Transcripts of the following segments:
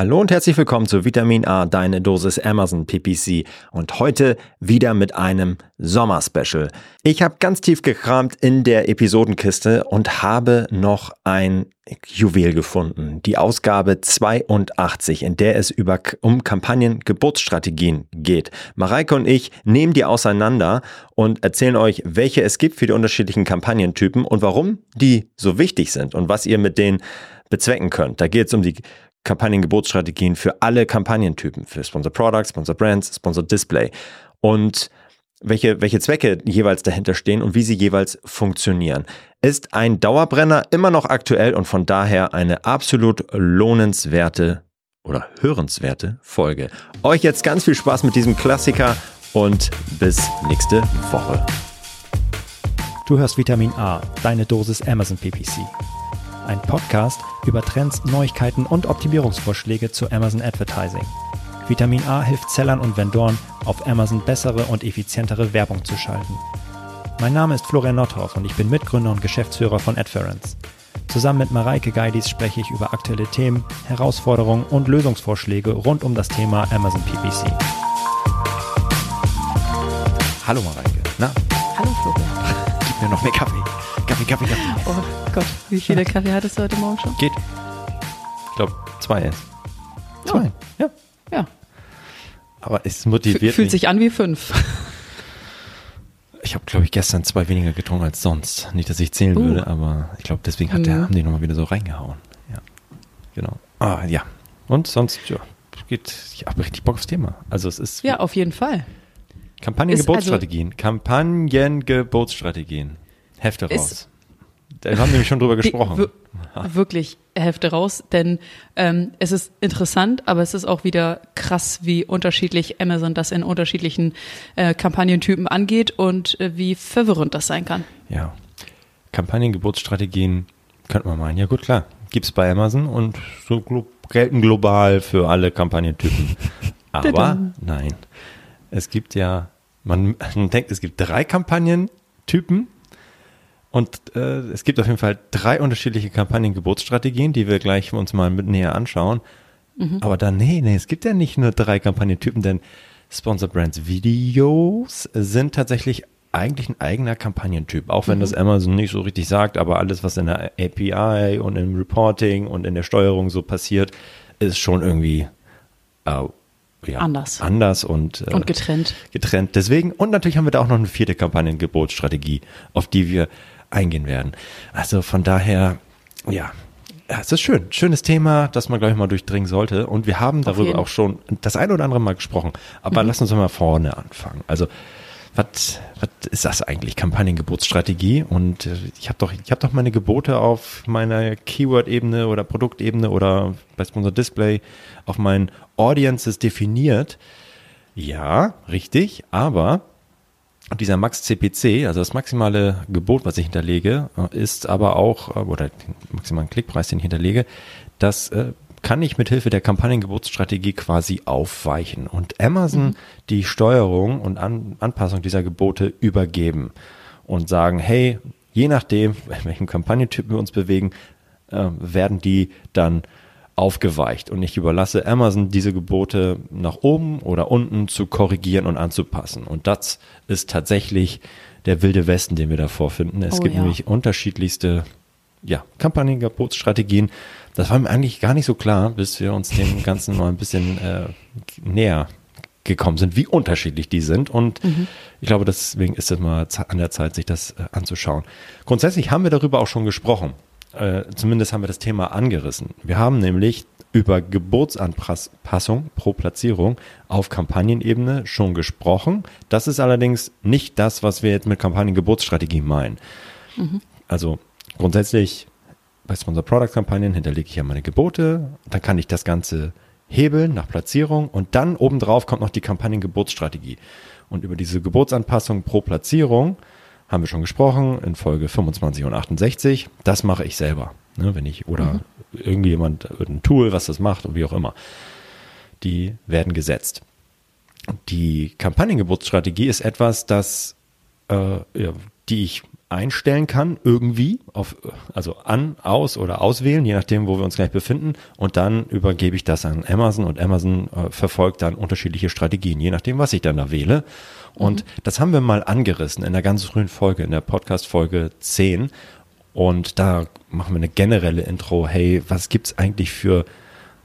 Hallo und herzlich willkommen zu Vitamin A, deine Dosis Amazon PPC und heute wieder mit einem Sommerspecial. Ich habe ganz tief gekramt in der Episodenkiste und habe noch ein Juwel gefunden. Die Ausgabe 82, in der es über, um Kampagnen-Geburtsstrategien geht. Mareike und ich nehmen die auseinander und erzählen euch, welche es gibt für die unterschiedlichen Kampagnentypen und warum die so wichtig sind und was ihr mit denen bezwecken könnt. Da geht es um die Kampagnengeburtsstrategien für alle Kampagnentypen, für Sponsor Products, Sponsor Brands, Sponsor Display und welche, welche Zwecke jeweils dahinter stehen und wie sie jeweils funktionieren. Ist ein Dauerbrenner immer noch aktuell und von daher eine absolut lohnenswerte oder hörenswerte Folge. Euch jetzt ganz viel Spaß mit diesem Klassiker und bis nächste Woche. Du hörst Vitamin A, deine Dosis Amazon PPC ein Podcast über Trends, Neuigkeiten und Optimierungsvorschläge zu Amazon Advertising. Vitamin A hilft Sellern und Vendoren, auf Amazon bessere und effizientere Werbung zu schalten. Mein Name ist Florian Nordhoff und ich bin Mitgründer und Geschäftsführer von Adference. Zusammen mit Mareike Geidis spreche ich über aktuelle Themen, Herausforderungen und Lösungsvorschläge rund um das Thema Amazon PPC. Hallo Mareike. Na? Hallo Florian. Gib mir noch mehr Kaffee. Kaffee, Kaffee, Kaffee. Oh Gott, wie viele Kaffee hattest du heute Morgen schon? Geht. Ich glaube, zwei erst. Zwei, oh. ja. Ja. Aber es motiviert Fühlt mich. sich an wie fünf. Ich habe, glaube ich, gestern zwei weniger getrunken als sonst. Nicht, dass ich zählen uh. würde, aber ich glaube, deswegen hat der, mhm. haben die nochmal wieder so reingehauen. Ja. Genau. Ah, ja. Und sonst, ja, geht, ich habe richtig Bock aufs Thema. Also es ist. Ja, auf jeden Fall. Kampagnengeburtsstrategien. Also, Kampagnengeburtsstrategien. Hefte raus. Da haben wir nämlich schon drüber gesprochen. Wirklich Hefte raus, denn ähm, es ist interessant, aber es ist auch wieder krass, wie unterschiedlich Amazon das in unterschiedlichen äh, Kampagnentypen angeht und äh, wie verwirrend das sein kann. Ja. Kampagnengeburtsstrategien könnte man meinen. Ja gut, klar. Gibt es bei Amazon und so glo gelten global für alle Kampagnentypen. Aber nein. Es gibt ja, man, man denkt, es gibt drei Kampagnentypen und äh, es gibt auf jeden Fall drei unterschiedliche Kampagnengeburtsstrategien, die wir gleich uns mal mit näher anschauen. Mhm. Aber dann, nee, nee, es gibt ja nicht nur drei Kampagnentypen, denn Sponsor Brands Videos sind tatsächlich eigentlich ein eigener Kampagnentyp, auch wenn mhm. das Amazon nicht so richtig sagt, aber alles, was in der API und im Reporting und in der Steuerung so passiert, ist schon irgendwie äh, ja, anders. Anders und, äh, und getrennt. Getrennt. Deswegen, und natürlich haben wir da auch noch eine vierte Kampagnengeburtsstrategie, auf die wir eingehen werden. Also von daher, ja, ja, es ist schön. Schönes Thema, das man, glaube ich, mal durchdringen sollte. Und wir haben darüber auch schon das ein oder andere Mal gesprochen. Aber mhm. lass uns mal vorne anfangen. Also, was, was ist das eigentlich? Kampagnengeburtsstrategie? Und äh, ich habe doch, ich habe doch meine Gebote auf meiner Keyword-Ebene oder Produktebene oder bei Sponsor Display auf meinen Audiences definiert. Ja, richtig. Aber dieser Max CPC, also das maximale Gebot, was ich hinterlege, äh, ist aber auch, äh, oder den maximalen Klickpreis, den ich hinterlege, das äh, kann ich mit Hilfe der Kampagnengeburtsstrategie quasi aufweichen und Amazon mhm. die Steuerung und An Anpassung dieser Gebote übergeben und sagen, hey, je nachdem, in welchem Kampagnentyp wir uns bewegen, äh, werden die dann aufgeweicht und ich überlasse Amazon diese Gebote nach oben oder unten zu korrigieren und anzupassen. Und das ist tatsächlich der wilde Westen, den wir da vorfinden. Es oh, gibt ja. nämlich unterschiedlichste ja, Kampagnengebotsstrategien. Das war mir eigentlich gar nicht so klar, bis wir uns dem Ganzen mal ein bisschen äh, näher gekommen sind, wie unterschiedlich die sind. Und mhm. ich glaube, deswegen ist es mal an der Zeit, sich das äh, anzuschauen. Grundsätzlich haben wir darüber auch schon gesprochen äh, zumindest haben wir das Thema angerissen. Wir haben nämlich über Geburtsanpassung pro Platzierung auf Kampagnenebene schon gesprochen. Das ist allerdings nicht das, was wir jetzt mit Kampagnengeburtsstrategie meinen. Mhm. Also grundsätzlich bei Sponsor Product Kampagnen hinterlege ich ja meine Gebote, dann kann ich das Ganze hebeln nach Platzierung und dann obendrauf kommt noch die Kampagnengeburtsstrategie. Und über diese Geburtsanpassung pro Platzierung haben wir schon gesprochen in Folge 25 und 68. Das mache ich selber, ne, wenn ich oder mhm. irgendjemand ein Tool, was das macht und wie auch immer. Die werden gesetzt. Die Kampagnengeburtsstrategie ist etwas, das äh, ja, die ich einstellen kann, irgendwie, auf, also an, aus oder auswählen, je nachdem, wo wir uns gleich befinden. Und dann übergebe ich das an Amazon und Amazon äh, verfolgt dann unterschiedliche Strategien, je nachdem, was ich dann da wähle. Und mhm. das haben wir mal angerissen in der ganz frühen Folge, in der Podcast-Folge 10. Und da machen wir eine generelle Intro. Hey, was gibt's eigentlich für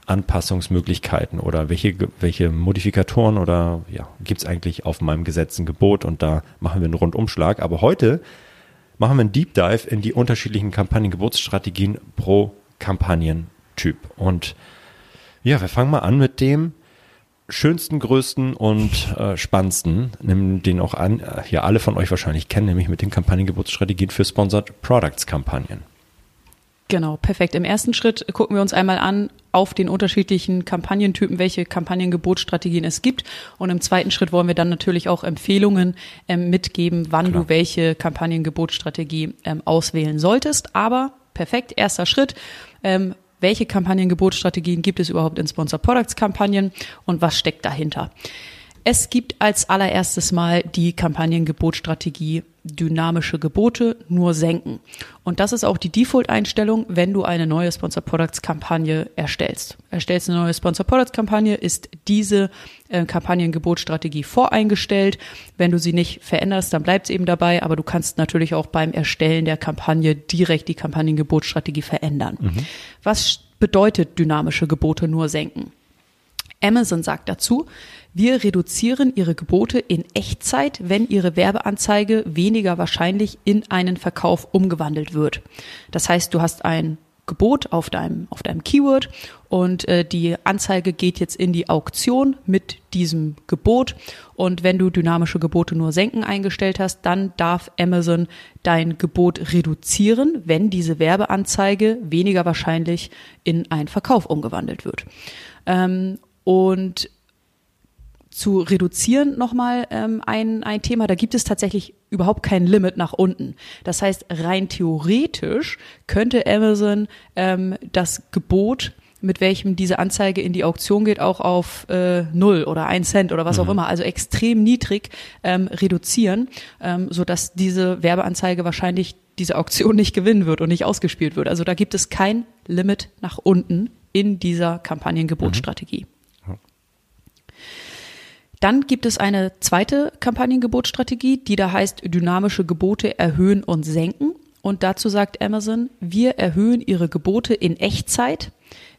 Anpassungsmöglichkeiten oder welche, welche Modifikatoren oder ja, gibt's eigentlich auf meinem gesetzten Gebot? Und da machen wir einen Rundumschlag. Aber heute machen wir einen Deep Dive in die unterschiedlichen Kampagnengebotsstrategien pro Kampagnentyp. Und ja, wir fangen mal an mit dem schönsten, größten und äh, spannendsten, den auch an, äh, hier alle von euch wahrscheinlich kennen, nämlich mit den Kampagnengebotsstrategien für Sponsored Products Kampagnen. Genau, perfekt. Im ersten Schritt gucken wir uns einmal an auf den unterschiedlichen Kampagnentypen, welche Kampagnengebotsstrategien es gibt. Und im zweiten Schritt wollen wir dann natürlich auch Empfehlungen ähm, mitgeben, wann Klar. du welche Kampagnengebotsstrategie ähm, auswählen solltest. Aber perfekt, erster Schritt. Ähm, welche Kampagnengebotsstrategien gibt es überhaupt in Sponsor Products Kampagnen und was steckt dahinter? Es gibt als allererstes mal die Kampagnengebotstrategie dynamische Gebote nur senken. Und das ist auch die Default-Einstellung, wenn du eine neue Sponsor Products Kampagne erstellst. Erstellst eine neue Sponsor Products Kampagne, ist diese äh, Kampagnengebotstrategie voreingestellt. Wenn du sie nicht veränderst, dann bleibt es eben dabei, aber du kannst natürlich auch beim Erstellen der Kampagne direkt die Kampagnengebotstrategie verändern. Mhm. Was bedeutet dynamische Gebote nur senken? Amazon sagt dazu, wir reduzieren Ihre Gebote in Echtzeit, wenn Ihre Werbeanzeige weniger wahrscheinlich in einen Verkauf umgewandelt wird. Das heißt, du hast ein Gebot auf deinem, auf deinem Keyword und äh, die Anzeige geht jetzt in die Auktion mit diesem Gebot. Und wenn du dynamische Gebote nur senken eingestellt hast, dann darf Amazon dein Gebot reduzieren, wenn diese Werbeanzeige weniger wahrscheinlich in einen Verkauf umgewandelt wird. Ähm, und zu reduzieren nochmal ähm, ein, ein Thema. Da gibt es tatsächlich überhaupt kein Limit nach unten. Das heißt, rein theoretisch könnte Amazon ähm, das Gebot mit welchem diese Anzeige in die Auktion geht, auch auf äh, null oder ein Cent oder was mhm. auch immer, also extrem niedrig ähm, reduzieren, ähm, so dass diese Werbeanzeige wahrscheinlich diese Auktion nicht gewinnen wird und nicht ausgespielt wird. Also da gibt es kein Limit nach unten in dieser Kampagnengebotstrategie. Mhm. Dann gibt es eine zweite Kampagnengebotsstrategie, die da heißt dynamische Gebote erhöhen und senken. Und dazu sagt Amazon, wir erhöhen ihre Gebote in Echtzeit,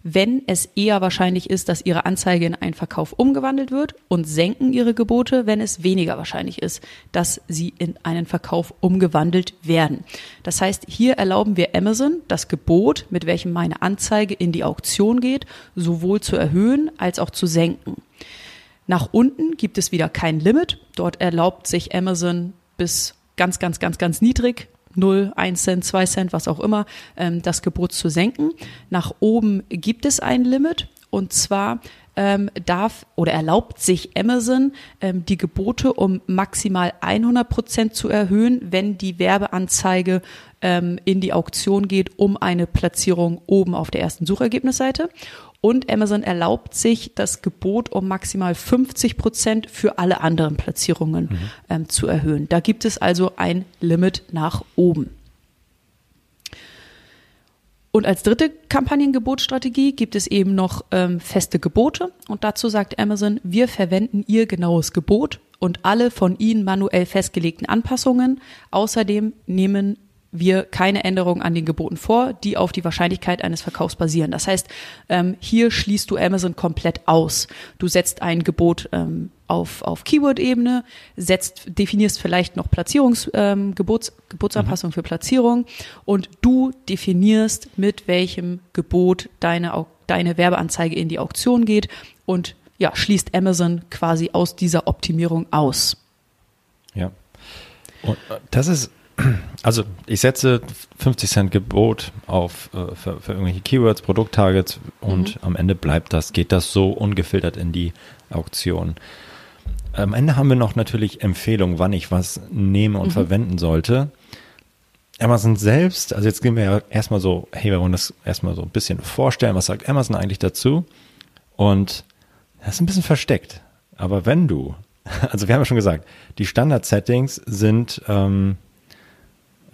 wenn es eher wahrscheinlich ist, dass ihre Anzeige in einen Verkauf umgewandelt wird und senken ihre Gebote, wenn es weniger wahrscheinlich ist, dass sie in einen Verkauf umgewandelt werden. Das heißt, hier erlauben wir Amazon das Gebot, mit welchem meine Anzeige in die Auktion geht, sowohl zu erhöhen als auch zu senken. Nach unten gibt es wieder kein Limit. Dort erlaubt sich Amazon bis ganz, ganz, ganz, ganz niedrig 0, 1 Cent, 2 Cent, was auch immer, ähm, das Gebot zu senken. Nach oben gibt es ein Limit und zwar ähm, darf oder erlaubt sich Amazon ähm, die Gebote um maximal 100 Prozent zu erhöhen, wenn die Werbeanzeige ähm, in die Auktion geht, um eine Platzierung oben auf der ersten Suchergebnisseite. Und Amazon erlaubt sich das Gebot um maximal 50 Prozent für alle anderen Platzierungen mhm. ähm, zu erhöhen. Da gibt es also ein Limit nach oben. Und als dritte Kampagnengebotsstrategie gibt es eben noch ähm, feste Gebote. Und dazu sagt Amazon, wir verwenden ihr genaues Gebot und alle von ihnen manuell festgelegten Anpassungen. Außerdem nehmen wir keine Änderungen an den Geboten vor, die auf die Wahrscheinlichkeit eines Verkaufs basieren. Das heißt, ähm, hier schließt du Amazon komplett aus. Du setzt ein Gebot ähm, auf, auf Keyword-Ebene, setzt, definierst vielleicht noch Platzierungs, ähm, Gebots, Gebotsanpassung mhm. für Platzierung und du definierst, mit welchem Gebot deine, deine Werbeanzeige in die Auktion geht und ja, schließt Amazon quasi aus dieser Optimierung aus. Ja. Und äh, das ist also ich setze 50 Cent Gebot auf äh, für, für, irgendwelche Keywords, Produkttargets und mhm. am Ende bleibt das, geht das so ungefiltert in die Auktion. Am Ende haben wir noch natürlich Empfehlungen, wann ich was nehme und mhm. verwenden sollte. Amazon selbst, also jetzt gehen wir ja erstmal so, hey, wir wollen das erstmal so ein bisschen vorstellen, was sagt Amazon eigentlich dazu? Und das ist ein bisschen versteckt. Aber wenn du, also wir haben ja schon gesagt, die Standard-Settings sind ähm,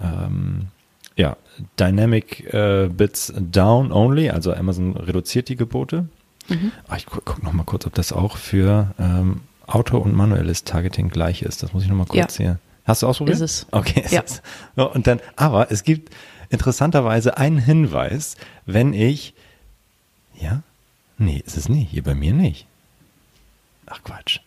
ähm, ja, Dynamic äh, Bits Down Only, also Amazon reduziert die Gebote. Mhm. Ah, ich gucke guck noch mal kurz, ob das auch für ähm, Auto- und manuelles Targeting gleich ist. Das muss ich noch mal kurz ja. hier. Hast du ausprobiert? Ist es. Okay. Ist ja. Es. Ja, und dann, aber es gibt interessanterweise einen Hinweis, wenn ich, ja, nee, ist es nicht, hier bei mir nicht. Ach Quatsch.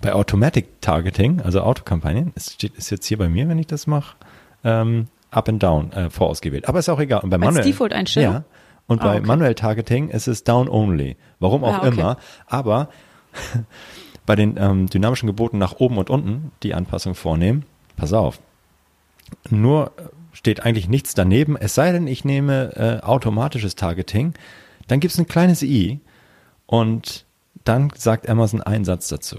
Bei Automatic Targeting, also Autokampagnen, ist, ist jetzt hier bei mir, wenn ich das mache, ähm, Up and Down äh, vorausgewählt. Aber ist auch egal. Und bei Als manuell, Default-Einstellung? Ja. Und Ah, bei okay. Manuell Targeting ist es Down Only. Warum auch Ah, okay. immer. Aber bei den ähm, dynamischen Geboten nach oben und unten die Anpassung vornehmen, pass auf. Nur äh, steht eigentlich nichts daneben, es sei denn, ich nehme äh, automatisches Targeting, dann gibt es ein kleines i und dann sagt Amazon einen Satz dazu.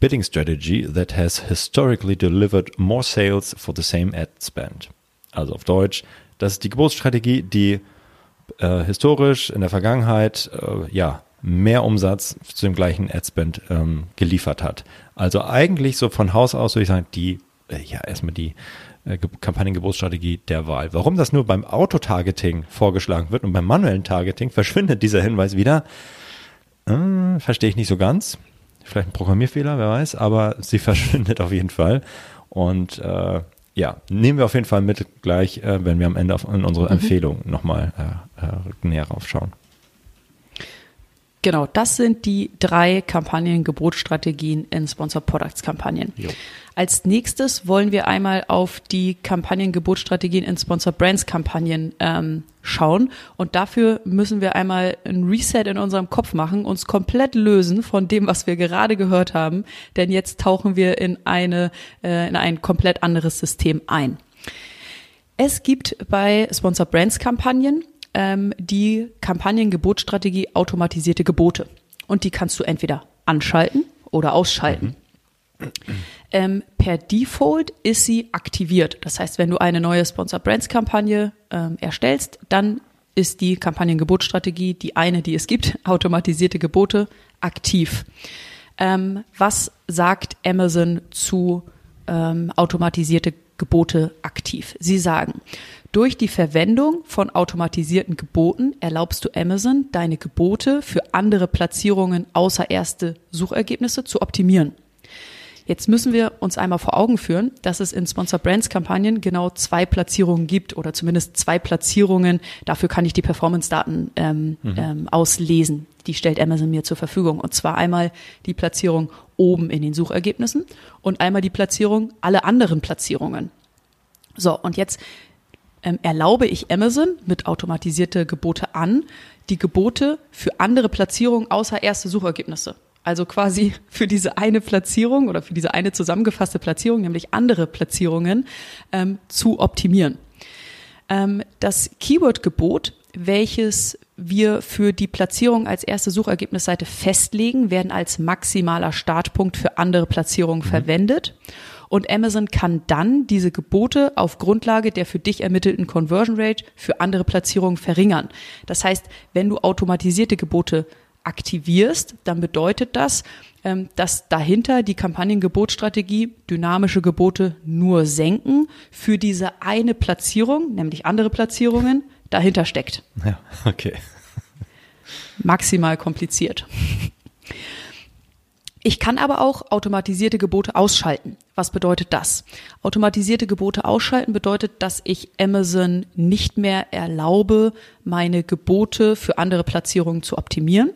Bidding strategy that has historically delivered more sales for the same ad spend. Also auf Deutsch, das ist die Geburtsstrategie, die äh, historisch in der Vergangenheit äh, ja mehr Umsatz zu dem gleichen Adspend ähm, geliefert hat. Also eigentlich so von Haus aus würde ich sagen, die äh, ja erstmal die äh, Ge- Kampagnengeburtsstrategie der Wahl. Warum das nur beim Autotargeting vorgeschlagen wird und beim manuellen Targeting verschwindet dieser Hinweis wieder, äh, verstehe ich nicht so ganz. Vielleicht ein Programmierfehler, wer weiß, aber sie verschwindet auf jeden Fall. Und äh, ja, nehmen wir auf jeden Fall mit gleich, äh, wenn wir am Ende auf in unsere Empfehlung nochmal äh, äh, näher raufschauen. Genau, das sind die drei Kampagnen-Gebotsstrategien in Sponsor Products Kampagnen. Jo. Als nächstes wollen wir einmal auf die Kampagnen-Gebotsstrategien in Sponsor Brands Kampagnen ähm, schauen. Und dafür müssen wir einmal ein Reset in unserem Kopf machen, uns komplett lösen von dem, was wir gerade gehört haben. Denn jetzt tauchen wir in eine, äh, in ein komplett anderes System ein. Es gibt bei Sponsor Brands Kampagnen ähm, die Kampagnengebotsstrategie automatisierte Gebote. Und die kannst du entweder anschalten oder ausschalten. Ähm, per Default ist sie aktiviert. Das heißt, wenn du eine neue Sponsor Brands Kampagne ähm, erstellst, dann ist die Kampagnengebotsstrategie die eine, die es gibt, automatisierte Gebote, aktiv. Ähm, was sagt Amazon zu ähm, automatisierte Gebote aktiv? Sie sagen, durch die Verwendung von automatisierten Geboten erlaubst du Amazon, deine Gebote für andere Platzierungen außer erste Suchergebnisse zu optimieren. Jetzt müssen wir uns einmal vor Augen führen, dass es in Sponsor Brands Kampagnen genau zwei Platzierungen gibt oder zumindest zwei Platzierungen. Dafür kann ich die Performance-Daten ähm, ähm, auslesen. Die stellt Amazon mir zur Verfügung. Und zwar einmal die Platzierung oben in den Suchergebnissen und einmal die Platzierung alle anderen Platzierungen. So, und jetzt ähm, erlaube ich Amazon mit automatisierte Gebote an, die Gebote für andere Platzierungen außer erste Suchergebnisse. Also quasi für diese eine Platzierung oder für diese eine zusammengefasste Platzierung, nämlich andere Platzierungen, ähm, zu optimieren. Ähm, das Keyword-Gebot, welches wir für die Platzierung als erste Suchergebnisseite festlegen, werden als maximaler Startpunkt für andere Platzierungen verwendet. Und Amazon kann dann diese Gebote auf Grundlage der für dich ermittelten Conversion Rate für andere Platzierungen verringern. Das heißt, wenn du automatisierte Gebote aktivierst, dann bedeutet das, ähm, dass dahinter die Kampagnengebotsstrategie dynamische Gebote nur senken für diese eine Platzierung, nämlich andere Platzierungen, dahinter steckt. Ja, okay. Maximal kompliziert. Ich kann aber auch automatisierte Gebote ausschalten. Was bedeutet das? Automatisierte Gebote ausschalten bedeutet, dass ich Amazon nicht mehr erlaube, meine Gebote für andere Platzierungen zu optimieren,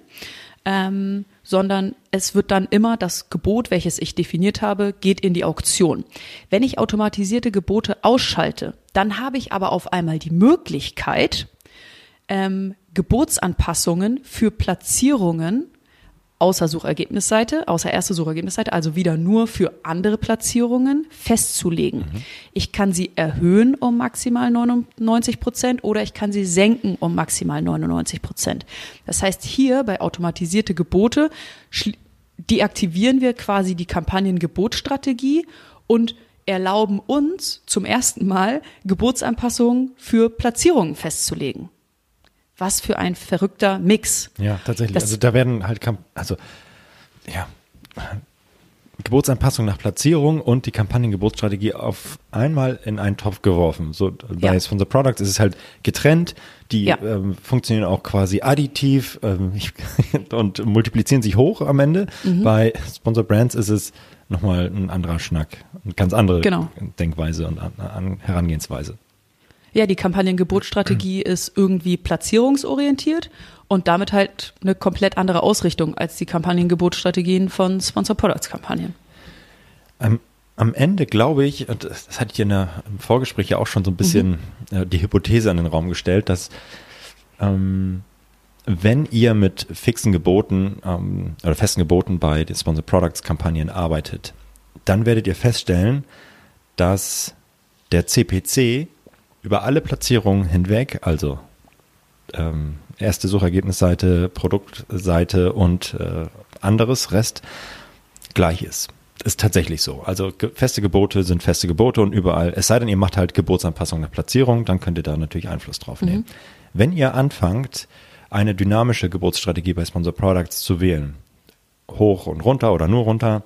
ähm, sondern es wird dann immer das Gebot, welches ich definiert habe, geht in die Auktion. Wenn ich automatisierte Gebote ausschalte, dann habe ich aber auf einmal die Möglichkeit, ähm, Gebotsanpassungen für Platzierungen außer Suchergebnisseite, außer erste Suchergebnisseite, also wieder nur für andere Platzierungen festzulegen. Ich kann sie erhöhen um maximal 99 Prozent oder ich kann sie senken um maximal 99 Prozent. Das heißt, hier bei automatisierte Gebote deaktivieren wir quasi die Kampagnengebotsstrategie und erlauben uns zum ersten Mal Gebotsanpassungen für Platzierungen festzulegen. Was für ein verrückter Mix. Ja, tatsächlich. Das- also da werden halt, also ja, Gebotsanpassung nach Platzierung und die Kampagnengebotsstrategie auf einmal in einen Topf geworfen. So bei Ja. Sponsor Products ist es halt getrennt. Die Ja. ähm, funktionieren auch quasi additiv ähm, und multiplizieren sich hoch am Ende. Mhm. Bei Sponsor Brands ist es nochmal ein anderer Schnack, eine ganz andere Genau. Denkweise und an, an Herangehensweise. Ja, die Kampagnengebotsstrategie ist irgendwie platzierungsorientiert und damit halt eine komplett andere Ausrichtung als die Kampagnengebotsstrategien von Sponsor Products Kampagnen. Am, am Ende glaube ich, und das das hatte ich in der, im Vorgespräch ja auch schon so ein bisschen äh, die Hypothese an den Raum gestellt, dass ähm, wenn ihr mit fixen Geboten ähm, oder festen Geboten bei den Sponsor Products Kampagnen arbeitet, dann werdet ihr feststellen, dass der CPC über alle Platzierungen hinweg, also ähm, erste Suchergebnisseite, Produktseite und äh, anderes Rest gleich ist. Ist tatsächlich so. Also ge feste Gebote sind feste Gebote und überall, es sei denn, ihr macht halt Gebotsanpassung nach Platzierung, dann könnt ihr da natürlich Einfluss drauf nehmen. Wenn ihr anfangt, eine dynamische Gebotsstrategie bei Sponsor Products zu wählen, hoch und runter oder nur runter,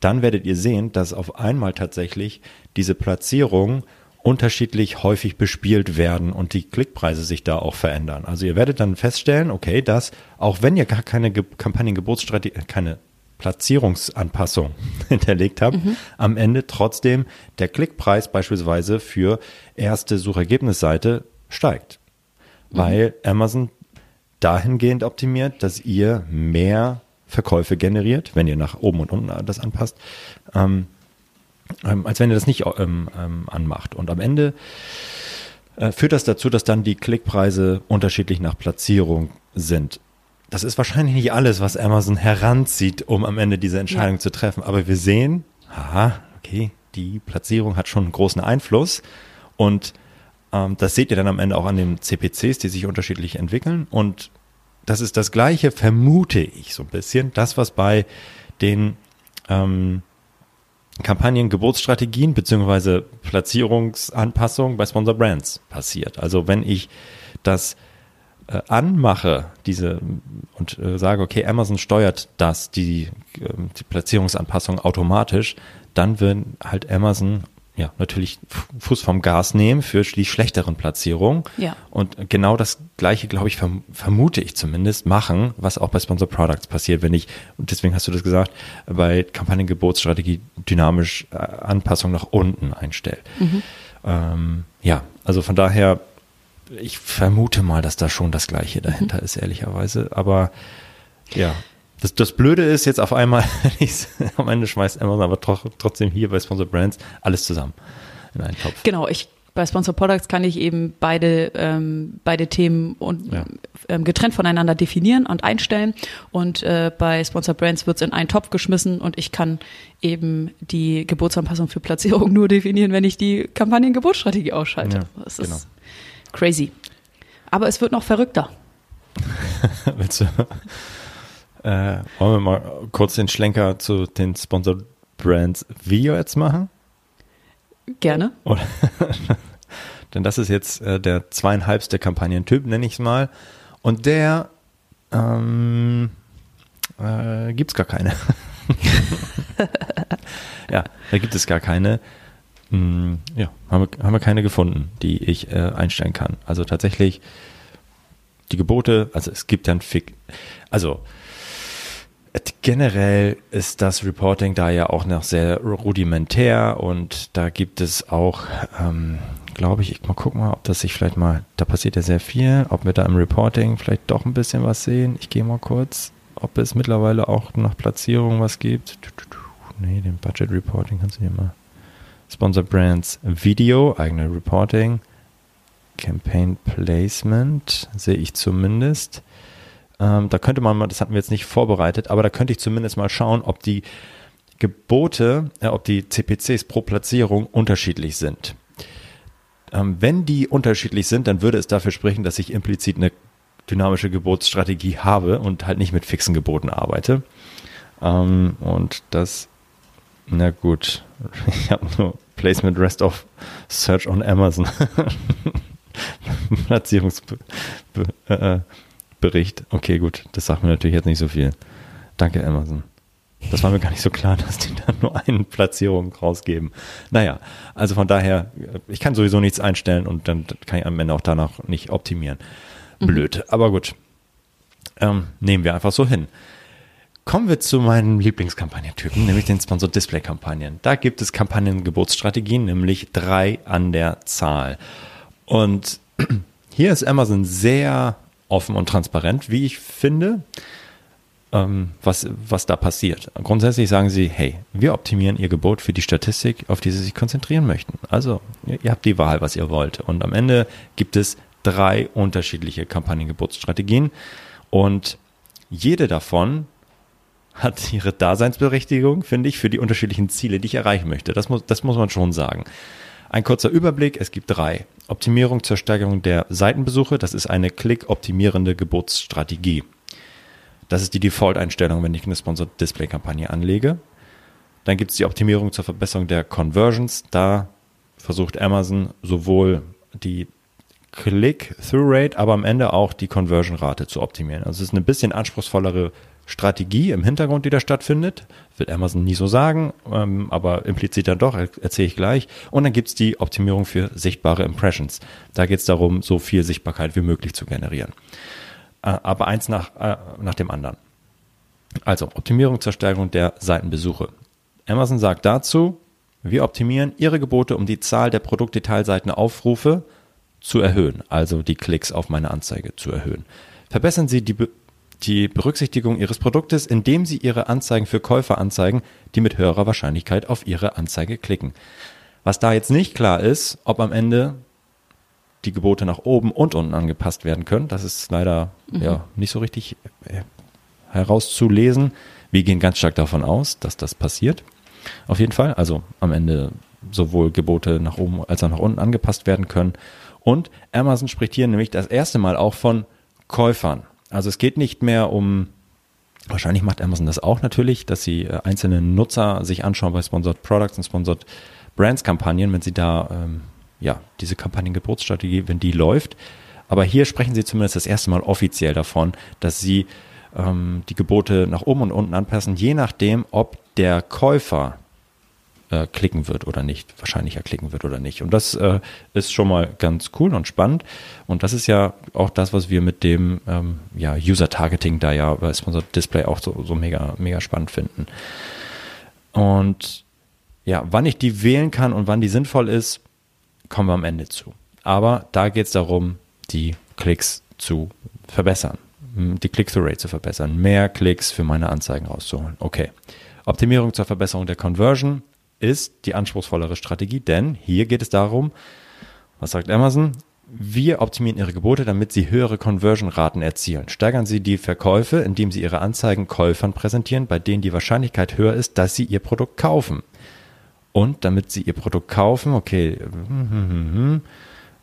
dann werdet ihr sehen, dass auf einmal tatsächlich diese Platzierungen unterschiedlich häufig bespielt werden und die Klickpreise sich da auch verändern. Also ihr werdet dann feststellen, okay, dass auch wenn ihr gar keine Ge Kampagnengebotsstrategie, keine Platzierungsanpassung hinterlegt habt, am Ende trotzdem der Klickpreis beispielsweise für erste Suchergebnisseite steigt. Weil Amazon dahingehend optimiert, dass ihr mehr Verkäufe generiert, wenn ihr nach oben und unten das anpasst, ähm, ähm, als wenn ihr das nicht ähm, ähm, anmacht. Und am Ende äh, führt das dazu, dass dann die Klickpreise unterschiedlich nach Platzierung sind. Das ist wahrscheinlich nicht alles, was Amazon heranzieht, um am Ende diese Entscheidung Ja. zu treffen. Aber wir sehen, haha, okay, die Platzierung hat schon einen großen Einfluss. Und ähm, das seht ihr dann am Ende auch an den CPCs, die sich unterschiedlich entwickeln. Und das ist das Gleiche, vermute ich so ein bisschen. Das, was bei den ähm, Kampagnen, Geburtsstrategien beziehungsweise Platzierungsanpassungen bei Sponsor Brands passiert. Also wenn ich das äh, anmache, diese und äh, sage, okay, Amazon steuert das, die, ähm, die Platzierungsanpassung automatisch, dann wird halt Amazon ja natürlich Fu- Fuß vom Gas nehmen für die schlechteren Platzierungen. Ja. Und genau das gleiche, glaube ich, verm vermute ich zumindest, machen, was auch bei Sponsor Products passiert, wenn ich, und deswegen hast du das gesagt, bei Kampagnengebotsstrategie dynamisch äh, Anpassung nach unten einstellt. Ähm, ja, also von daher, ich vermute mal, dass da schon das Gleiche dahinter ist, ehrlicherweise. Aber ja. Das, das Blöde ist jetzt auf einmal, am Ende schmeißt Amazon aber tro trotzdem hier bei Sponsor Brands alles zusammen in einen Topf. Genau, ich bei Sponsor Products kann ich eben beide, ähm, beide Themen und, Ja. ähm, getrennt voneinander definieren und einstellen. Und äh, bei Sponsor Brands wird es in einen Topf geschmissen und ich kann eben die Gebotsanpassung für Platzierung nur definieren, wenn ich die Kampagnengebotsstrategie ausschalte. Ja, das genau. ist crazy. Aber es wird noch verrückter. Willst du, äh, wollen wir mal kurz den Schlenker zu den Sponsor Brands Video jetzt machen? Gerne. Oder? Denn das ist jetzt äh, der zweieinhalbste Kampagnentyp, nenne ich es mal. Und der ähm, äh, gibt es gar keine. ja, da gibt es gar keine. Hm, ja, haben wir, haben wir keine gefunden, die ich äh, einstellen kann. Also tatsächlich die Gebote, also es gibt dann Fick, also generell ist das Reporting da ja auch noch sehr rudimentär und da gibt es auch, ähm, glaube ich, ich mal gucken mal, ob das sich vielleicht mal, da passiert ja sehr viel, ob wir da im Reporting vielleicht doch ein bisschen was sehen. Ich gehe mal kurz, ob es mittlerweile auch nach Platzierung was gibt. Nee, den Budget Reporting kannst du dir mal. Sponsor Brands Video, eigene Reporting. Campaign Placement, sehe ich zumindest. Ähm, da könnte man mal, das hatten wir jetzt nicht vorbereitet, aber da könnte ich zumindest mal schauen, ob die Gebote, äh, ob die CPCs pro Platzierung unterschiedlich sind. Ähm, wenn die unterschiedlich sind, dann würde es dafür sprechen, dass ich implizit eine dynamische Gebotsstrategie habe und halt nicht mit fixen Geboten arbeite. Ähm, und das, na gut, ich habe nur Placement Rest of Search on Amazon. Platzierungsbericht. Okay, gut, das sagt mir natürlich jetzt nicht so viel. Danke, Amazon. Das war mir gar nicht so klar, dass die da nur eine Platzierung rausgeben. Naja, also von daher, ich kann sowieso nichts einstellen und dann kann ich am Ende auch danach nicht optimieren. Blöd, mhm. aber gut. Ähm, nehmen wir einfach so hin. Kommen wir zu meinen Lieblingskampagnentypen, nämlich den Sponsor Display Kampagnen. Da gibt es Kampagnengeburtsstrategien, nämlich drei an der Zahl. Und hier ist Amazon sehr offen und transparent, wie ich finde, ähm, was, was da passiert. Grundsätzlich sagen sie, hey, wir optimieren Ihr Gebot für die Statistik, auf die Sie sich konzentrieren möchten. Also, ihr habt die Wahl, was ihr wollt. Und am Ende gibt es drei unterschiedliche Kampagnengeburtsstrategien und jede davon hat ihre Daseinsberechtigung, finde ich, für die unterschiedlichen Ziele, die ich erreichen möchte. Das muss, das muss man schon sagen. Ein kurzer Überblick, es gibt drei. Optimierung zur Steigerung der Seitenbesuche, das ist eine klick-optimierende Geburtsstrategie. Das ist die Default-Einstellung, wenn ich eine Sponsored Display-Kampagne anlege. Dann gibt es die Optimierung zur Verbesserung der Conversions. Da versucht Amazon sowohl die Click-Through-Rate, aber am Ende auch die Conversion-Rate zu optimieren. Also es ist eine bisschen anspruchsvollere Strategie im Hintergrund, die da stattfindet. Wird Amazon nie so sagen, ähm, aber implizit dann doch, erzähle ich gleich. Und dann gibt's die Optimierung für sichtbare Impressions. Da geht's darum, so viel Sichtbarkeit wie möglich zu generieren. Äh, aber eins nach, äh, nach dem anderen. Also Optimierung zur Steigerung der Seitenbesuche. Amazon sagt dazu, wir optimieren Ihre Gebote, um die Zahl der Produktdetailseitenaufrufe zu erhöhen, also die Klicks auf meine Anzeige zu erhöhen. Verbessern Sie die die Berücksichtigung Ihres Produktes, indem Sie Ihre Anzeigen für Käufer anzeigen, die mit höherer Wahrscheinlichkeit auf Ihre Anzeige klicken. Was da jetzt nicht klar ist, ob am Ende die Gebote nach oben und unten angepasst werden können, das ist leider mhm. ja nicht so richtig äh, herauszulesen. Wir gehen ganz stark davon aus, dass das passiert. Auf jeden Fall, also am Ende sowohl Gebote nach oben als auch nach unten angepasst werden können. Und Amazon spricht hier nämlich das erste Mal auch von Käufern. Also es geht nicht mehr um, wahrscheinlich macht Amazon das auch natürlich, dass sie äh, einzelne Nutzer sich anschauen bei Sponsored Products und Sponsored Brands Kampagnen, wenn sie da, ähm, ja, diese Kampagnengeburtsstrategie, wenn die läuft. Aber hier sprechen sie zumindest das erste Mal offiziell davon, dass sie ähm, die Gebote nach oben und unten anpassen, je nachdem, ob der Käufer äh, klicken wird oder nicht, wahrscheinlicher klicken wird oder nicht. Und das äh, ist schon mal ganz cool und spannend. Und das ist ja auch das, was wir mit dem ähm, ja, User-Targeting da ja bei Sponsored Display auch so, so mega, mega spannend finden. Und ja, wann ich die wählen kann und wann die sinnvoll ist, kommen wir am Ende zu. Aber da geht es darum, die Klicks zu verbessern, die Click-through-Rate zu verbessern, mehr Klicks für meine Anzeigen rauszuholen. Okay. Optimierung zur Verbesserung der Conversion ist die anspruchsvollere Strategie, denn hier geht es darum, was sagt Amazon? Wir optimieren Ihre Gebote, damit Sie höhere Conversion-Raten erzielen. Steigern Sie die Verkäufe, indem Sie Ihre Anzeigen Käufern präsentieren, bei denen die Wahrscheinlichkeit höher ist, dass Sie Ihr Produkt kaufen. Und damit Sie Ihr Produkt kaufen, okay,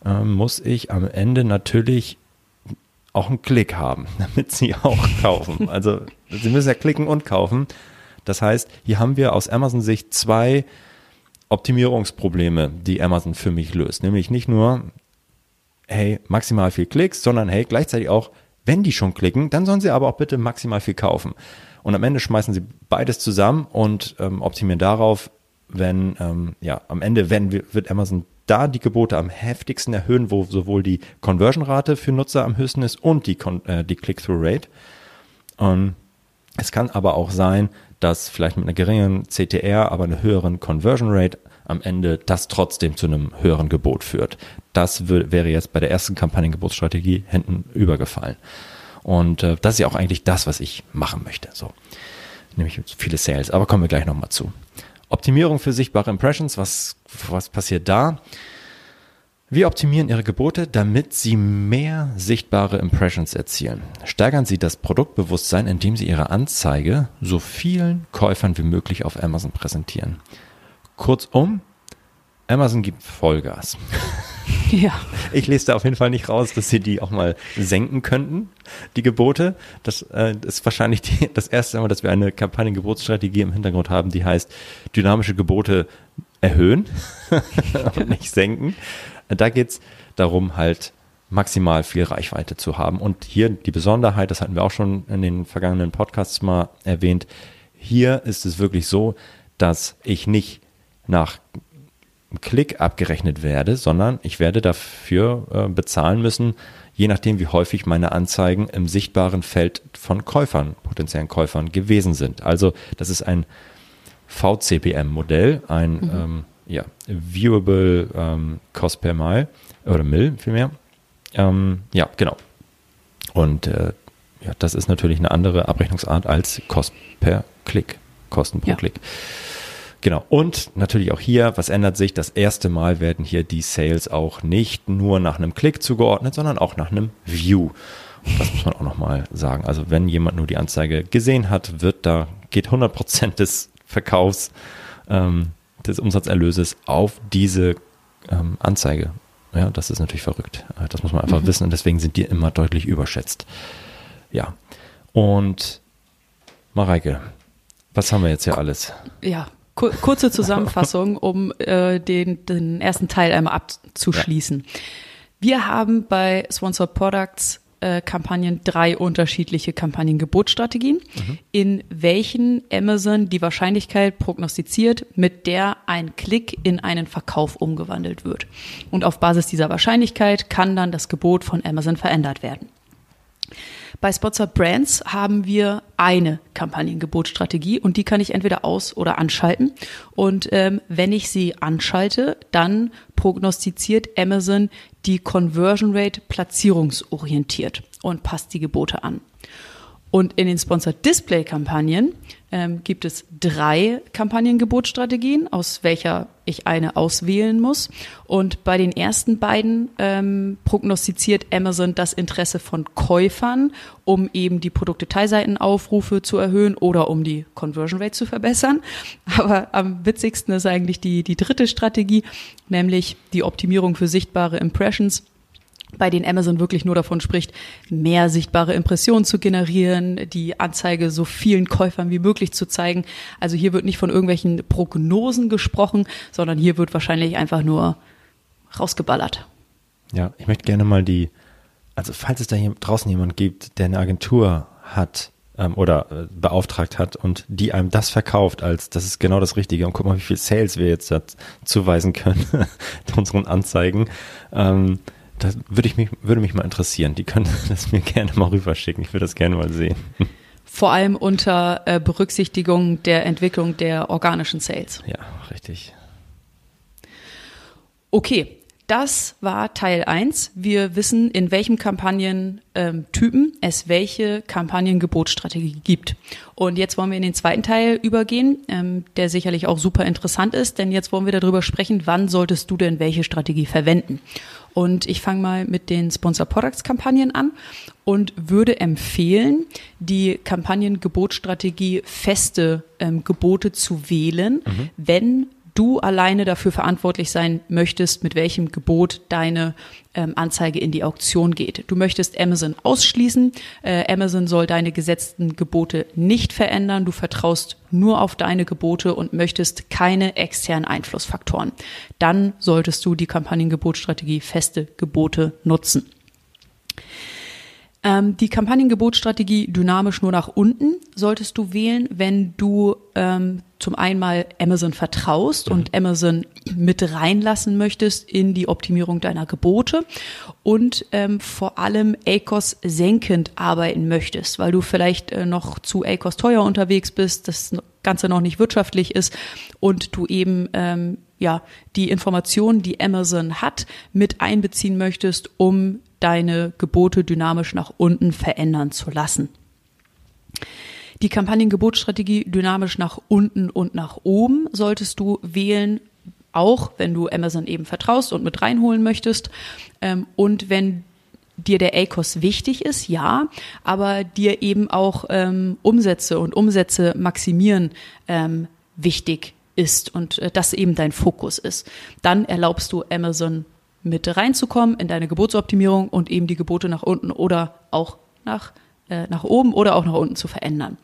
äh, muss ich am Ende natürlich auch einen Klick haben, damit Sie auch kaufen. Also Sie müssen ja klicken und kaufen. Das heißt, hier haben wir aus Amazon-Sicht zwei Optimierungsprobleme, die Amazon für mich löst. Nämlich nicht nur, hey, maximal viel Klicks, sondern hey, gleichzeitig auch, wenn die schon klicken, dann sollen sie aber auch bitte maximal viel kaufen. Und am Ende schmeißen sie beides zusammen und ähm, optimieren darauf, wenn, ähm, ja, am Ende wenn, wird Amazon da die Gebote am heftigsten erhöhen, wo sowohl die Conversion-Rate für Nutzer am höchsten ist und die, äh, die Click-Through-Rate. Ähm, es kann aber auch sein, dass vielleicht mit einer geringeren CTR, aber einer höheren Conversion Rate am Ende das trotzdem zu einem höheren Gebot führt. Das wäre jetzt bei der ersten Kampagnengebotsstrategie hinten übergefallen. Und äh, das ist ja auch eigentlich das, was ich machen möchte. So, nämlich viele Sales. Aber kommen wir gleich nochmal zu. Optimierung für sichtbare Impressions. Was was passiert da? Wir optimieren Ihre Gebote, damit Sie mehr sichtbare Impressions erzielen. Steigern Sie das Produktbewusstsein, indem Sie Ihre Anzeige so vielen Käufern wie möglich auf Amazon präsentieren. Kurzum, Amazon gibt Vollgas. Ja. Ich lese da auf jeden Fall nicht raus, dass sie die auch mal senken könnten, die Gebote. Das äh, ist wahrscheinlich die, das erste Mal, dass wir eine Kampagnengebotsstrategie im Hintergrund haben, die heißt dynamische Gebote erhöhen und nicht senken. Da geht's darum, halt maximal viel Reichweite zu haben. Und hier die Besonderheit, das hatten wir auch schon in den vergangenen Podcasts mal erwähnt, hier ist es wirklich so, dass ich nicht nach Klick abgerechnet werde, sondern ich werde dafür äh, bezahlen müssen, je nachdem, wie häufig meine Anzeigen im sichtbaren Feld von Käufern, potenziellen Käufern gewesen sind. Also das ist ein VCPM-Modell, ein mhm. ähm, ja, Viewable ähm, Cost per Mile oder Mill vielmehr. Ähm, ja, genau. Und äh, ja, das ist natürlich eine andere Abrechnungsart als Cost per Klick, Kosten pro ja. Klick. Genau. Und natürlich auch hier, was ändert sich? Das erste Mal werden hier die Sales auch nicht nur nach einem Klick zugeordnet, sondern auch nach einem View. Und das muss man auch nochmal sagen. Also wenn jemand nur die Anzeige gesehen hat, wird da, geht 100% des Verkaufs, ähm, des Umsatzerlöses auf diese ähm, Anzeige. Ja, das ist natürlich verrückt. Äh, das muss man einfach mhm. wissen und deswegen sind die immer deutlich überschätzt. Ja. Und Mareike, was haben wir jetzt hier alles? Ja, kurze Zusammenfassung, um äh, den, den ersten Teil einmal abzuschließen. Ja. Wir haben bei Sponsored Products äh, Kampagnen drei unterschiedliche Kampagnengebotsstrategien, mhm. in welchen Amazon die Wahrscheinlichkeit prognostiziert, mit der ein Klick in einen Verkauf umgewandelt wird. Und auf Basis dieser Wahrscheinlichkeit kann dann das Gebot von Amazon verändert werden. Bei Sponsored Brands haben wir eine Kampagnengebotsstrategie und die kann ich entweder aus- oder anschalten. Und ähm, wenn ich sie anschalte, dann prognostiziert Amazon die Conversion Rate platzierungsorientiert und passt die Gebote an. Und in den Sponsored Display Kampagnen ähm, gibt es drei Kampagnengebotsstrategien, aus welcher ich eine auswählen muss. Und bei den ersten beiden ähm, prognostiziert Amazon das Interesse von Käufern, um eben die Produktdetailseitenaufrufe zu erhöhen oder um die Conversion Rate zu verbessern. Aber am witzigsten ist eigentlich die, die dritte Strategie, nämlich die Optimierung für sichtbare Impressions bei denen Amazon wirklich nur davon spricht, mehr sichtbare Impressionen zu generieren, die Anzeige so vielen Käufern wie möglich zu zeigen. Also hier wird nicht von irgendwelchen Prognosen gesprochen, sondern hier wird wahrscheinlich einfach nur rausgeballert. Ja, ich möchte gerne mal die, also falls es da hier draußen jemand gibt, der eine Agentur hat ähm, oder äh, beauftragt hat und die einem das verkauft, als das ist genau das Richtige und guck mal, wie viel Sales wir jetzt zuweisen können unseren Anzeigen. Ähm, das würde ich mich, würde mich mal interessieren. Die können das mir gerne mal rüberschicken. Ich würde das gerne mal sehen. Vor allem unter äh, Berücksichtigung der Entwicklung der organischen Sales. Ja, richtig. Okay, das war Teil 1. Wir wissen, in welchem Kampagnentypen ähm, es welche Kampagnengebotsstrategie gibt. Und jetzt wollen wir in den zweiten Teil übergehen, ähm, der sicherlich auch super interessant ist, denn jetzt wollen wir darüber sprechen, wann solltest du denn welche Strategie verwenden. Und ich fange mal mit den Sponsor Products Kampagnen an und würde empfehlen, die Kampagnengebotsstrategie feste ähm, Gebote zu wählen, mhm. wenn du alleine dafür verantwortlich sein möchtest, mit welchem Gebot deine ähm, Anzeige in die Auktion geht. Du möchtest Amazon ausschließen. Äh, Amazon soll deine gesetzten Gebote nicht verändern. Du vertraust nur auf deine Gebote und möchtest keine externen Einflussfaktoren. Dann solltest du die Kampagnengebotstrategie feste Gebote nutzen. Ähm, die Kampagnengebotsstrategie dynamisch nur nach unten solltest du wählen, wenn du ähm, zum einen mal Amazon vertraust mhm. und Amazon mit reinlassen möchtest in die Optimierung deiner Gebote und ähm, vor allem ACOS senkend arbeiten möchtest, weil du vielleicht äh, noch zu ACOS teuer unterwegs bist, das Ganze noch nicht wirtschaftlich ist und du eben ähm, ja die Informationen, die Amazon hat, mit einbeziehen möchtest, um deine Gebote dynamisch nach unten verändern zu lassen. Die Kampagnengebotsstrategie dynamisch nach unten und nach oben solltest du wählen, auch wenn du Amazon eben vertraust und mit reinholen möchtest. Ähm, und wenn dir der ACOS wichtig ist, ja, aber dir eben auch ähm, Umsätze und Umsätze maximieren ähm, wichtig ist und äh, das eben dein Fokus ist. Dann erlaubst du Amazon mit reinzukommen in deine Gebotsoptimierung und eben die Gebote nach unten oder auch nach, äh, nach oben oder auch nach unten zu verändern.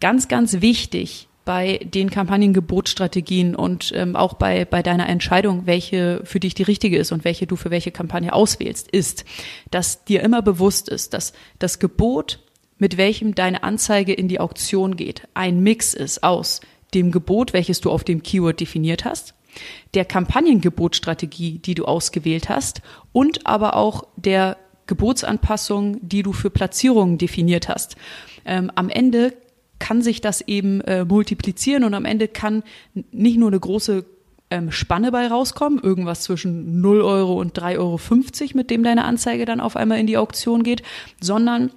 Ganz, ganz wichtig bei den Kampagnengebotsstrategien und ähm, auch bei, bei deiner Entscheidung, welche für dich die richtige ist und welche du für welche Kampagne auswählst, ist, dass dir immer bewusst ist, dass das Gebot mit welchem deine Anzeige in die Auktion geht, ein Mix ist aus dem Gebot, welches du auf dem Keyword definiert hast, der Kampagnengebotstrategie, die du ausgewählt hast und aber auch der Gebotsanpassung, die du für Platzierungen definiert hast. Ähm, am Ende kann sich das eben äh, multiplizieren und am Ende kann nicht nur eine große ähm, Spanne bei rauskommen, irgendwas zwischen 0 Euro und 3,50 Euro, mit dem deine Anzeige dann auf einmal in die Auktion geht, sondern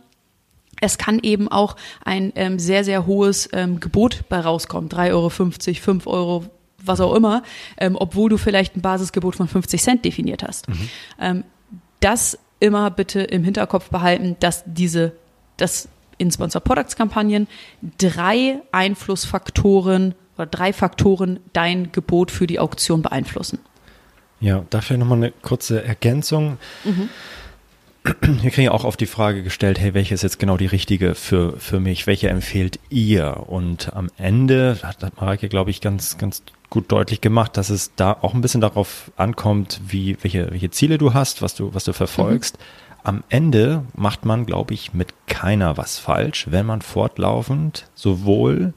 es kann eben auch ein ähm, sehr, sehr hohes ähm, Gebot bei rauskommen. 3,50 Euro, 5 Euro, was auch immer, ähm, obwohl du vielleicht ein Basisgebot von 50 Cent definiert hast. Mhm. Ähm, das immer bitte im Hinterkopf behalten, dass diese, dass in Sponsor Products Kampagnen drei Einflussfaktoren oder drei Faktoren dein Gebot für die Auktion beeinflussen. Ja, dafür nochmal eine kurze Ergänzung. Mhm. Wir kriegen ja auch oft die Frage gestellt, hey, welche ist jetzt genau die richtige für, für mich? Welche empfehlt ihr? Und am Ende hat Mareike, glaube ich, ganz, ganz gut deutlich gemacht, dass es da auch ein bisschen darauf ankommt, wie, welche, welche Ziele du hast, was du, was du verfolgst. Mhm. Am Ende macht man, glaube ich, mit keiner was falsch, wenn man fortlaufend sowohl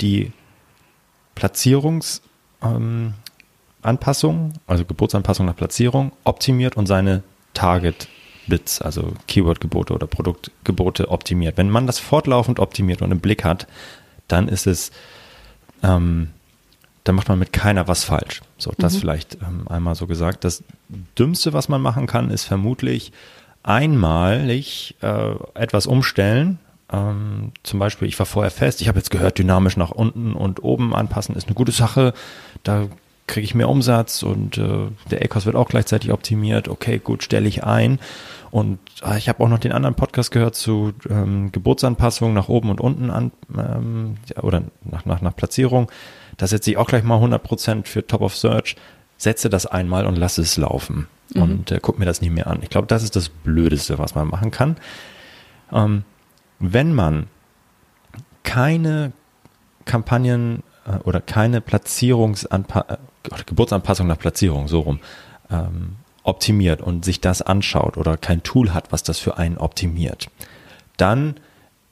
die Platzierungsanpassung, ähm, also Geburtsanpassung nach Platzierung, optimiert und seine Target Bits, also Keyword-Gebote oder Produktgebote optimiert. Wenn man das fortlaufend optimiert und im Blick hat, dann ist es, ähm, dann macht man mit keiner was falsch. So, das mhm. vielleicht ähm, einmal so gesagt. Das Dümmste, was man machen kann, ist vermutlich einmalig äh, etwas umstellen. Ähm, zum Beispiel, ich war vorher fest, ich habe jetzt gehört, dynamisch nach unten und oben anpassen ist eine gute Sache. Da kriege ich mehr Umsatz und äh, der ECOS wird auch gleichzeitig optimiert. Okay, gut, stelle ich ein. Und äh, ich habe auch noch den anderen Podcast gehört zu ähm, Geburtsanpassungen nach oben und unten an ähm, oder nach, nach, nach Platzierung. Da setze ich auch gleich mal 100% für Top of Search. Setze das einmal und lasse es laufen. Mhm. Und äh, guck mir das nicht mehr an. Ich glaube, das ist das Blödeste, was man machen kann. Ähm, wenn man keine Kampagnen äh, oder keine Platzierungsanpassung Geburtsanpassung nach Platzierung, so rum, ähm, optimiert und sich das anschaut oder kein Tool hat, was das für einen optimiert, dann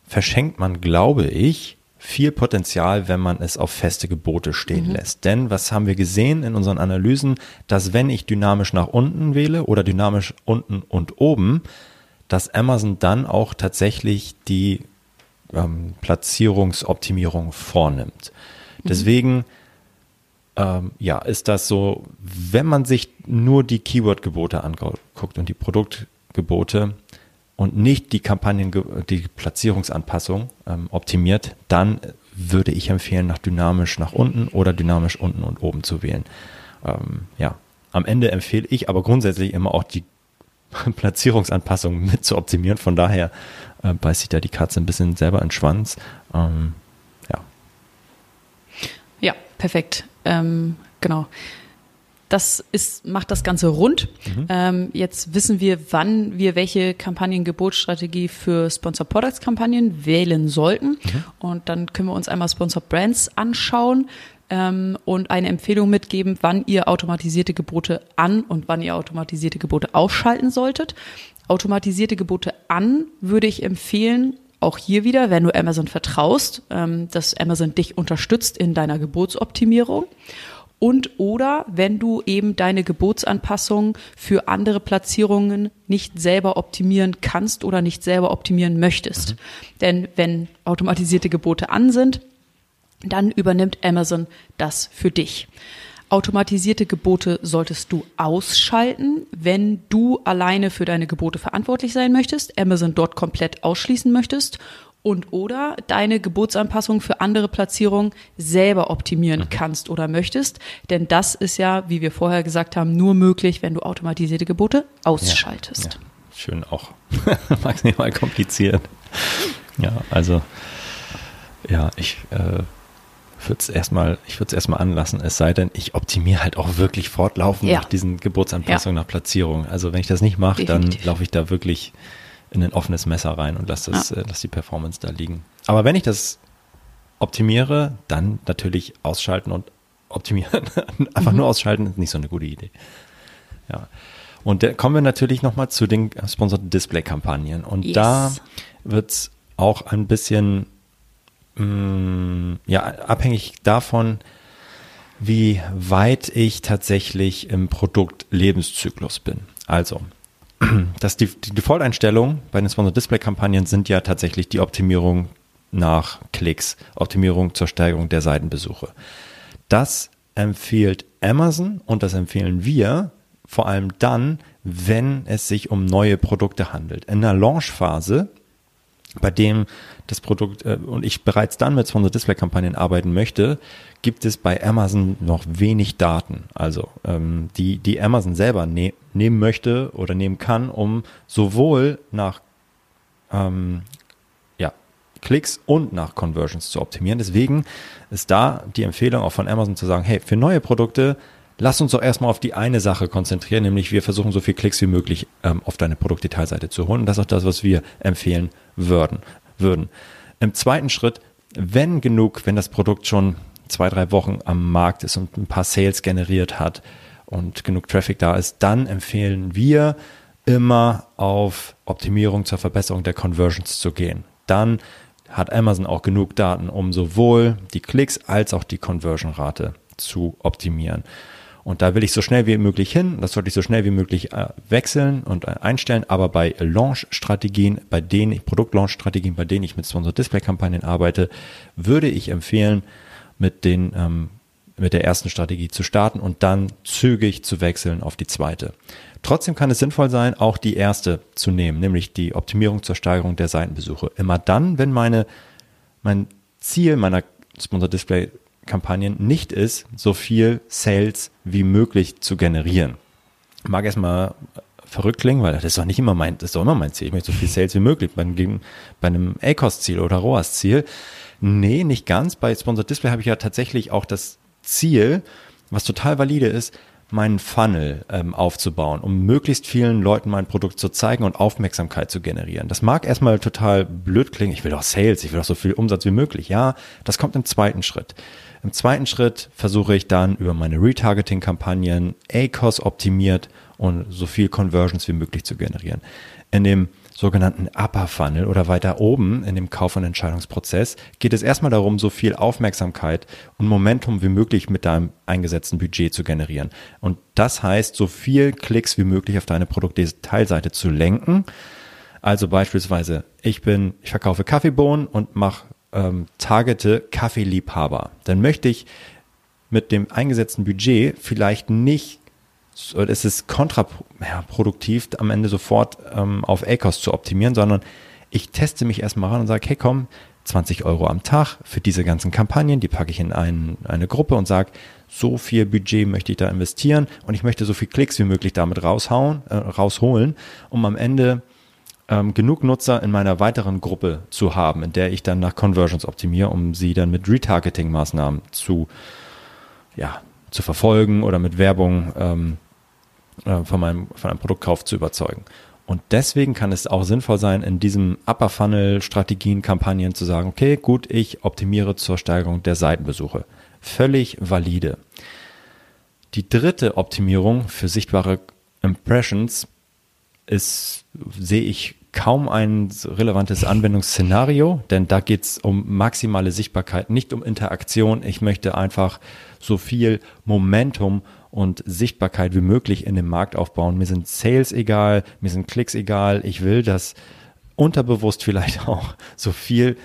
verschenkt man, glaube ich, viel Potenzial, wenn man es auf feste Gebote stehen mhm. lässt. Denn was haben wir gesehen in unseren Analysen, dass wenn ich dynamisch nach unten wähle oder dynamisch unten und oben, dass Amazon dann auch tatsächlich die ähm, Platzierungsoptimierung vornimmt. Mhm. Deswegen ähm, ja, ist das so, wenn man sich nur die Keyword-Gebote anguckt und die Produktgebote und nicht die Kampagnen, die Platzierungsanpassung ähm, optimiert, dann würde ich empfehlen, nach dynamisch nach unten oder dynamisch unten und oben zu wählen. Ähm, ja, am Ende empfehle ich aber grundsätzlich immer auch die Platzierungsanpassung mit zu optimieren. Von daher äh, beißt sich da die Katze ein bisschen selber in den Schwanz. Ähm, ja. Ja, perfekt. Ähm, genau. Das ist, macht das Ganze rund. Mhm. Ähm, jetzt wissen wir, wann wir welche Kampagnengebotsstrategie für Sponsor Products Kampagnen wählen sollten. Mhm. Und dann können wir uns einmal Sponsor Brands anschauen ähm, und eine Empfehlung mitgeben, wann ihr automatisierte Gebote an und wann ihr automatisierte Gebote ausschalten solltet. Automatisierte Gebote an würde ich empfehlen, auch hier wieder, wenn du Amazon vertraust, ähm, dass Amazon dich unterstützt in deiner Gebotsoptimierung. Und oder wenn du eben deine Gebotsanpassungen für andere Platzierungen nicht selber optimieren kannst oder nicht selber optimieren möchtest. Mhm. Denn wenn automatisierte Gebote an sind, dann übernimmt Amazon das für dich. Automatisierte Gebote solltest du ausschalten, wenn du alleine für deine Gebote verantwortlich sein möchtest, Amazon dort komplett ausschließen möchtest und oder deine Gebotsanpassung für andere Platzierungen selber optimieren mhm. kannst oder möchtest. Denn das ist ja, wie wir vorher gesagt haben, nur möglich, wenn du automatisierte Gebote ausschaltest. Ja, ja. Schön auch. Maximal kompliziert. Ja, also ja, ich äh, würde es erstmal, ich würde es erstmal anlassen, es sei denn, ich optimiere halt auch wirklich fortlaufend ja. nach diesen Geburtsanpassungen nach Platzierung. Also wenn ich das nicht mache, dann laufe ich da wirklich in ein offenes Messer rein und lasse das, ja. äh, lass die Performance da liegen. Aber wenn ich das optimiere, dann natürlich ausschalten und optimieren. Einfach mhm. nur ausschalten ist nicht so eine gute Idee. Ja. Und da kommen wir natürlich nochmal zu den Sponsored Display Kampagnen. Und yes. da wird es auch ein bisschen mh, mm, ja, abhängig davon, wie weit ich tatsächlich im Produktlebenszyklus bin. Also, dass die, die Default-Einstellungen bei den Sponsored Display-Kampagnen sind ja tatsächlich die Optimierung nach Klicks, Optimierung zur Steigerung der Seitenbesuche. Das empfiehlt Amazon und das empfehlen wir vor allem dann, wenn es sich um neue Produkte handelt. In der Launchphase, bei dem das Produkt äh, und ich bereits dann mit Sponsored Display Kampagnen arbeiten möchte, gibt es bei Amazon noch wenig Daten. Also ähm, die die Amazon selber ne nehmen möchte oder nehmen kann, um sowohl nach ähm, ja, Klicks und nach Conversions zu optimieren. Deswegen ist da die Empfehlung auch von Amazon zu sagen, hey, für neue Produkte lass uns doch erstmal auf die eine Sache konzentrieren, nämlich wir versuchen so viel Klicks wie möglich ähm, auf deine Produktdetailseite zu holen. Und das ist auch das, was wir empfehlen würden. Würden. Im zweiten Schritt, wenn genug, wenn das Produkt schon zwei, drei Wochen am Markt ist und ein paar Sales generiert hat und genug Traffic da ist, dann empfehlen wir immer auf Optimierung zur Verbesserung der Conversions zu gehen. Dann hat Amazon auch genug Daten, um sowohl die Klicks als auch die Conversion-Rate zu optimieren. Und da will ich so schnell wie möglich hin. Das sollte ich so schnell wie möglich äh, wechseln und äh, einstellen. Aber bei Launch-Strategien, bei denen ich, Produkt-Launch-Strategien, bei denen ich mit Sponsored Display-Kampagnen arbeite, würde ich empfehlen, mit den, ähm, mit der ersten Strategie zu starten und dann zügig zu wechseln auf die zweite. Trotzdem kann es sinnvoll sein, auch die erste zu nehmen, nämlich die Optimierung zur Steigerung der Seitenbesuche. Immer dann, wenn meine, mein Ziel meiner Sponsored Display Kampagnen nicht ist, so viel Sales wie möglich zu generieren. Mag erstmal verrückt klingen, weil das ist doch nicht immer mein, das ist doch immer mein Ziel. Ich möchte so viel Sales wie möglich bei, bei einem ACOS-Ziel oder ROAS-Ziel. Nee, nicht ganz. Bei Sponsored Display habe ich ja tatsächlich auch das Ziel, was total valide ist, meinen Funnel ähm, aufzubauen, um möglichst vielen Leuten mein Produkt zu zeigen und Aufmerksamkeit zu generieren. Das mag erstmal total blöd klingen. Ich will doch Sales, ich will doch so viel Umsatz wie möglich. Ja, das kommt im zweiten Schritt. Im zweiten Schritt versuche ich dann über meine Retargeting-Kampagnen ACOS optimiert und so viel Conversions wie möglich zu generieren. In dem sogenannten Upper Funnel oder weiter oben in dem Kauf- und Entscheidungsprozess geht es erstmal darum, so viel Aufmerksamkeit und Momentum wie möglich mit deinem eingesetzten Budget zu generieren. Und das heißt, so viel Klicks wie möglich auf deine Produktdetailseite zu lenken. Also beispielsweise, ich bin, ich verkaufe Kaffeebohnen und mache ähm, targete Kaffeeliebhaber, dann möchte ich mit dem eingesetzten Budget vielleicht nicht, es ist kontraproduktiv, am Ende sofort ähm, auf ACOS zu optimieren, sondern ich teste mich erstmal ran und sage, hey komm, 20 Euro am Tag für diese ganzen Kampagnen, die packe ich in ein, eine Gruppe und sage, so viel Budget möchte ich da investieren und ich möchte so viel Klicks wie möglich damit raushauen, äh, rausholen, um am Ende ähm, genug Nutzer in meiner weiteren Gruppe zu haben, in der ich dann nach Conversions optimiere, um sie dann mit Retargeting-Maßnahmen zu, ja, zu verfolgen oder mit Werbung ähm, äh, von, meinem, von einem Produktkauf zu überzeugen. Und deswegen kann es auch sinnvoll sein, in diesem Upper Funnel Strategien, Kampagnen zu sagen, okay, gut, ich optimiere zur Steigerung der Seitenbesuche. Völlig valide. Die dritte Optimierung für sichtbare Impressions ist, sehe ich kaum ein relevantes Anwendungsszenario, denn da geht es um maximale Sichtbarkeit, nicht um Interaktion. Ich möchte einfach so viel Momentum und Sichtbarkeit wie möglich in dem Markt aufbauen. Mir sind Sales egal, mir sind Klicks egal. Ich will, dass unterbewusst vielleicht auch so viel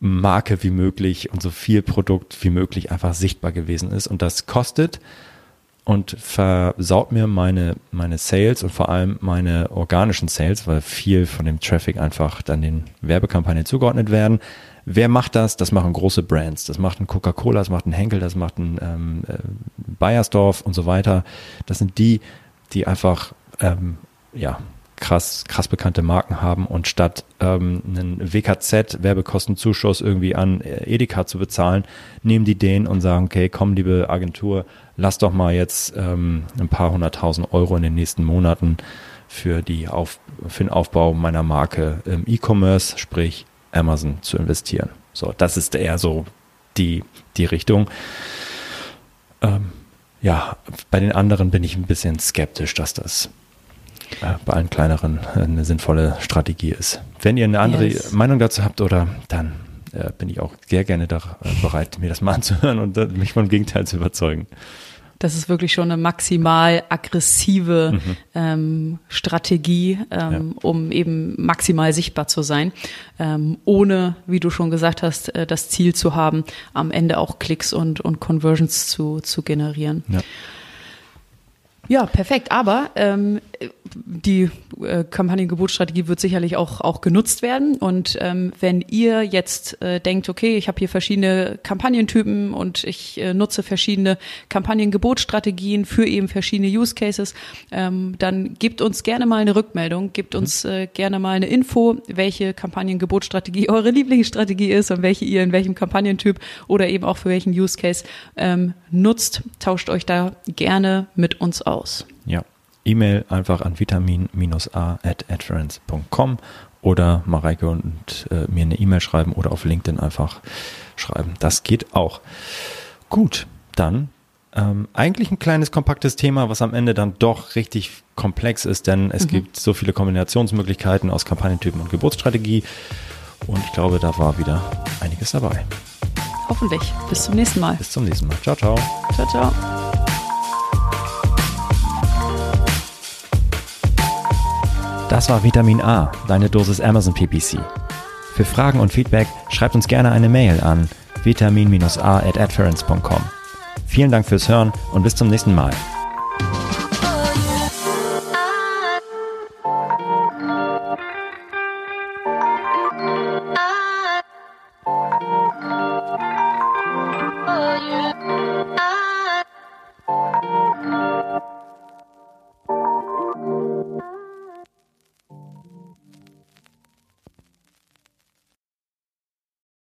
Marke wie möglich und so viel Produkt wie möglich einfach sichtbar gewesen ist. Und das kostet und versaut mir meine, meine Sales und vor allem meine organischen Sales, weil viel von dem Traffic einfach dann den Werbekampagnen zugeordnet werden. Wer macht das? Das machen große Brands. Das macht ein Coca-Cola, das macht ein Henkel, das macht ein ähm, äh, Bayersdorf und so weiter. Das sind die, die einfach ähm, ja, krass, krass bekannte Marken haben und statt ähm, einen WKZ-Werbekostenzuschuss irgendwie an Edeka zu bezahlen, nehmen die den und sagen, okay, komm, liebe Agentur, lass doch mal jetzt ähm, ein paar hunderttausend Euro in den nächsten Monaten für, die Auf, für den Aufbau meiner Marke im E-Commerce, sprich Amazon, zu investieren. So, das ist eher so die, die Richtung. Ähm, ja, bei den anderen bin ich ein bisschen skeptisch, dass das äh, bei allen kleineren äh, eine sinnvolle Strategie ist. Wenn ihr eine andere yes. Meinung dazu habt oder dann äh, bin ich auch sehr gerne da, äh, bereit, mir das mal anzuhören und mich vom Gegenteil zu überzeugen. Das ist wirklich schon eine maximal aggressive mhm. ähm, Strategie, ähm, ja. um eben maximal sichtbar zu sein, ähm, ohne, wie du schon gesagt hast, äh, das Ziel zu haben, am Ende auch Klicks und, und Conversions zu, zu generieren. Ja. Ja, perfekt. Aber ähm, die äh, Kampagnengebotsstrategie wird sicherlich auch, auch genutzt werden. Und ähm, wenn ihr jetzt äh, denkt, okay, ich habe hier verschiedene Kampagnentypen und ich äh, nutze verschiedene Kampagnengebotsstrategien für eben verschiedene Use Cases, ähm, dann gebt uns gerne mal eine Rückmeldung, gebt mhm. uns äh, gerne mal eine Info, welche Kampagnengebotsstrategie eure Lieblingsstrategie ist und welche ihr in welchem Kampagnentyp oder eben auch für welchen Use Case ähm, nutzt. Tauscht euch da gerne mit uns aus. Ja. E-Mail einfach an vitamin-a at adference.com oder Mareike und äh, mir eine E-Mail schreiben oder auf LinkedIn einfach schreiben. Das geht auch. Gut, dann ähm, eigentlich ein kleines, kompaktes Thema, was am Ende dann doch richtig komplex ist, denn es mhm. gibt so viele Kombinationsmöglichkeiten aus Kampagnentypen und Geburtsstrategie. Und ich glaube, da war wieder einiges dabei. Hoffentlich. Bis zum nächsten Mal. Bis zum nächsten Mal. Ciao, ciao. Ciao, ciao. Das war Vitamin A, deine Dosis Amazon PPC. Für Fragen und Feedback schreibt uns gerne eine Mail an vitamin-a at Vielen Dank fürs Hören und bis zum nächsten Mal.